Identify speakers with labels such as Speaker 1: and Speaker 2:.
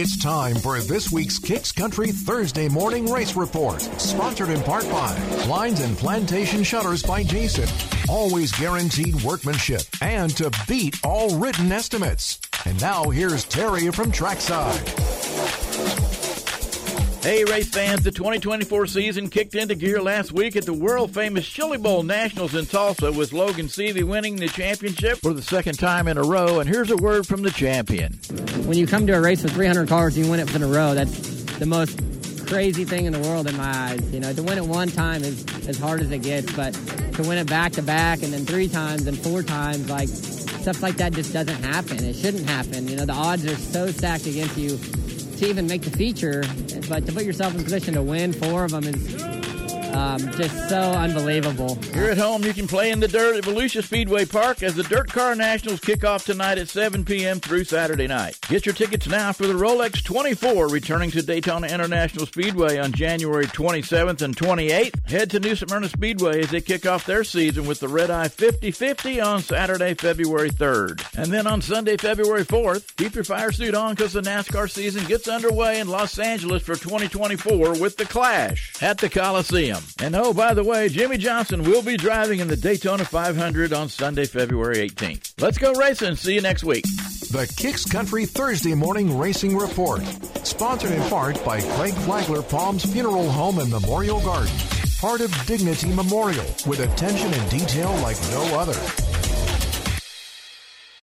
Speaker 1: It's time for this week's KIX Country Thursday Morning Race Report, sponsored in part by Blinds and Plantation Shutters by Jason. Always guaranteed workmanship and to beat all written estimates. And now here's Terry from Trackside.
Speaker 2: Hey, race fans, the 2024 season kicked into gear last week at the world famous Chili Bowl Nationals in Tulsa with Logan Seavey winning the championship for the second time in a row. And here's a word from the champion.
Speaker 3: When you come to a race with 300 cars and you win it in a row, that's the most crazy thing in the world in my eyes. You know, to win it one time is as hard as it gets, but to win it back to back and then three times and four times, like stuff like that just doesn't happen. It shouldn't happen. You know, the odds are so stacked against you to even make the feature, but to put yourself in position to win four of them is um, just so unbelievable.
Speaker 2: Here at home, you can play in the dirt at Volusia Speedway Park as the DIRTcar Nationals kick off tonight at 7 p.m. through Saturday night. Get your tickets now for the Rolex 24 returning to Daytona International Speedway on January 27th and 28th. Head to New Smyrna Speedway as they kick off their season with the Red Eye 50-50 on Saturday, February 3rd. And then on Sunday, February 4th, keep your fire suit on because the NASCAR season gets underway in Los Angeles for 2024 with the Clash at the Coliseum. And oh, by the way, Jimmie Johnson will be driving in the Daytona 500 on Sunday, February 18th. Let's go racing. See you next week.
Speaker 1: The KIX Country Thursday Morning Racing Report, sponsored in part by Craig Flagler Palms Funeral Home and Memorial Garden, part of Dignity Memorial, with attention and detail like no other.